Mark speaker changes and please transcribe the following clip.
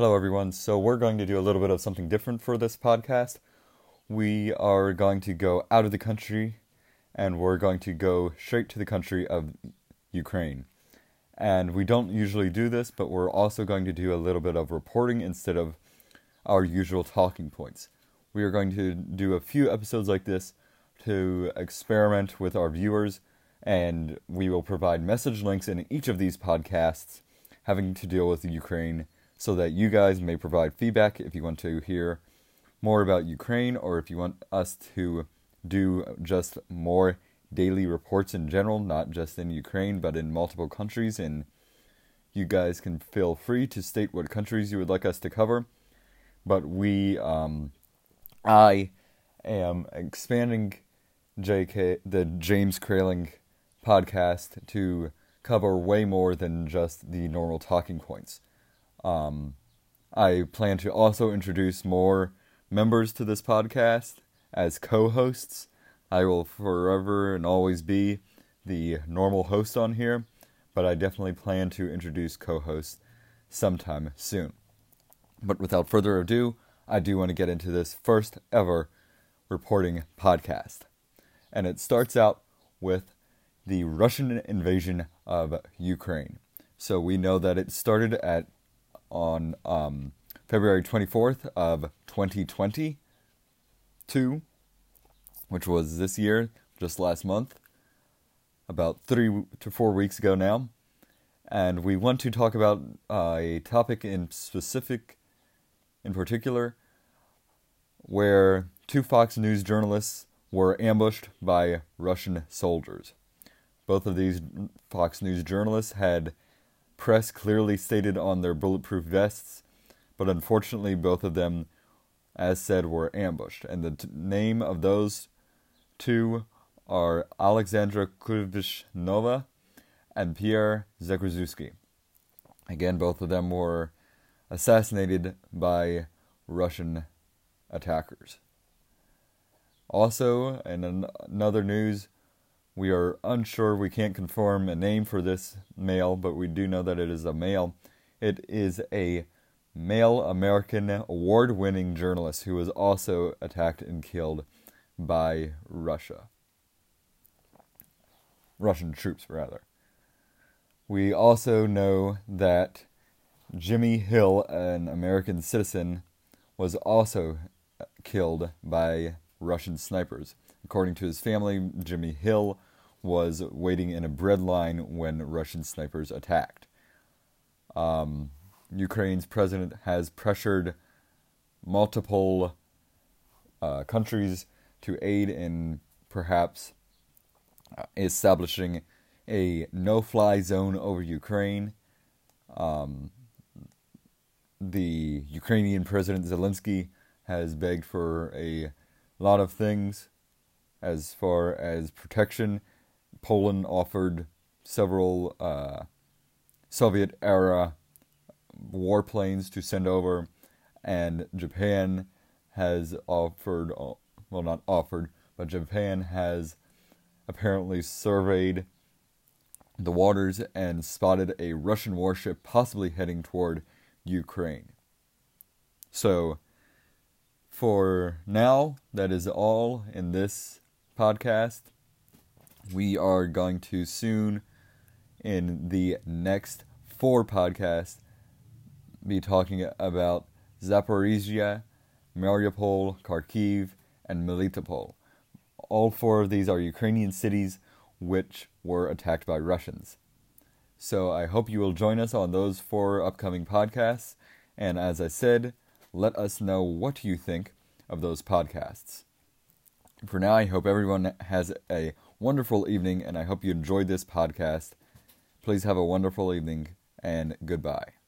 Speaker 1: Hello, everyone. So, we're going to do a little bit of something different for this podcast. We are going to go out of the country and we're going to go straight to the country of Ukraine. And we don't usually do this, but we're also going to do a little bit of reporting instead of our usual talking points. We are going to do a few episodes like this to experiment with our viewers, and we will provide message links in each of these podcasts having to deal with Ukraine so that you guys may provide feedback if you want to hear more about Ukraine or if you want us to do just more daily reports in general, not just in Ukraine, but in multiple countries. And you guys can feel free to state what countries you would like us to cover. But we, um, I am expanding JK, the James Kraling podcast to cover way more than just the normal talking points. Um, I plan to also introduce more members to this podcast as co hosts. I will forever and always be the normal host on here, but I definitely plan to introduce co hosts sometime soon. But without further ado, I do want to get into this first ever reporting podcast. And it starts out with the Russian invasion of Ukraine. So we know that it started at on um, February 24th of 2022, which was this year, just last month, about three to four weeks ago now. And we want to talk about uh, a topic in specific, in particular, where two Fox News journalists were ambushed by Russian soldiers. Both of these Fox News journalists had press clearly stated on their bulletproof vests, but unfortunately, both of them, as said, were ambushed. And the t- name of those two are Alexandra Kuvishnova and Pierre Zagorowski. Again, both of them were assassinated by Russian attackers. Also, in an- another news, we are unsure, we can't confirm a name for this male, but we do know that it is a male. It is a male American award winning journalist who was also attacked and killed by Russia. Russian troops, rather. We also know that Jimmy Hill, an American citizen, was also killed by Russian snipers. According to his family, Jimmy Hill was waiting in a bread line when Russian snipers attacked. Um, Ukraine's president has pressured multiple uh, countries to aid in perhaps establishing a no fly zone over Ukraine. Um, the Ukrainian President Zelensky has begged for a lot of things as far as protection. Poland offered several uh, Soviet era warplanes to send over, and Japan has offered, well, not offered, but Japan has apparently surveyed the waters and spotted a Russian warship possibly heading toward Ukraine. So, for now, that is all in this podcast. We are going to soon, in the next four podcasts, be talking about Zaporizhia, Mariupol, Kharkiv, and Melitopol. All four of these are Ukrainian cities which were attacked by Russians. So I hope you will join us on those four upcoming podcasts. And as I said, let us know what you think of those podcasts. For now, I hope everyone has a wonderful evening and I hope you enjoyed this podcast. Please have a wonderful evening and goodbye.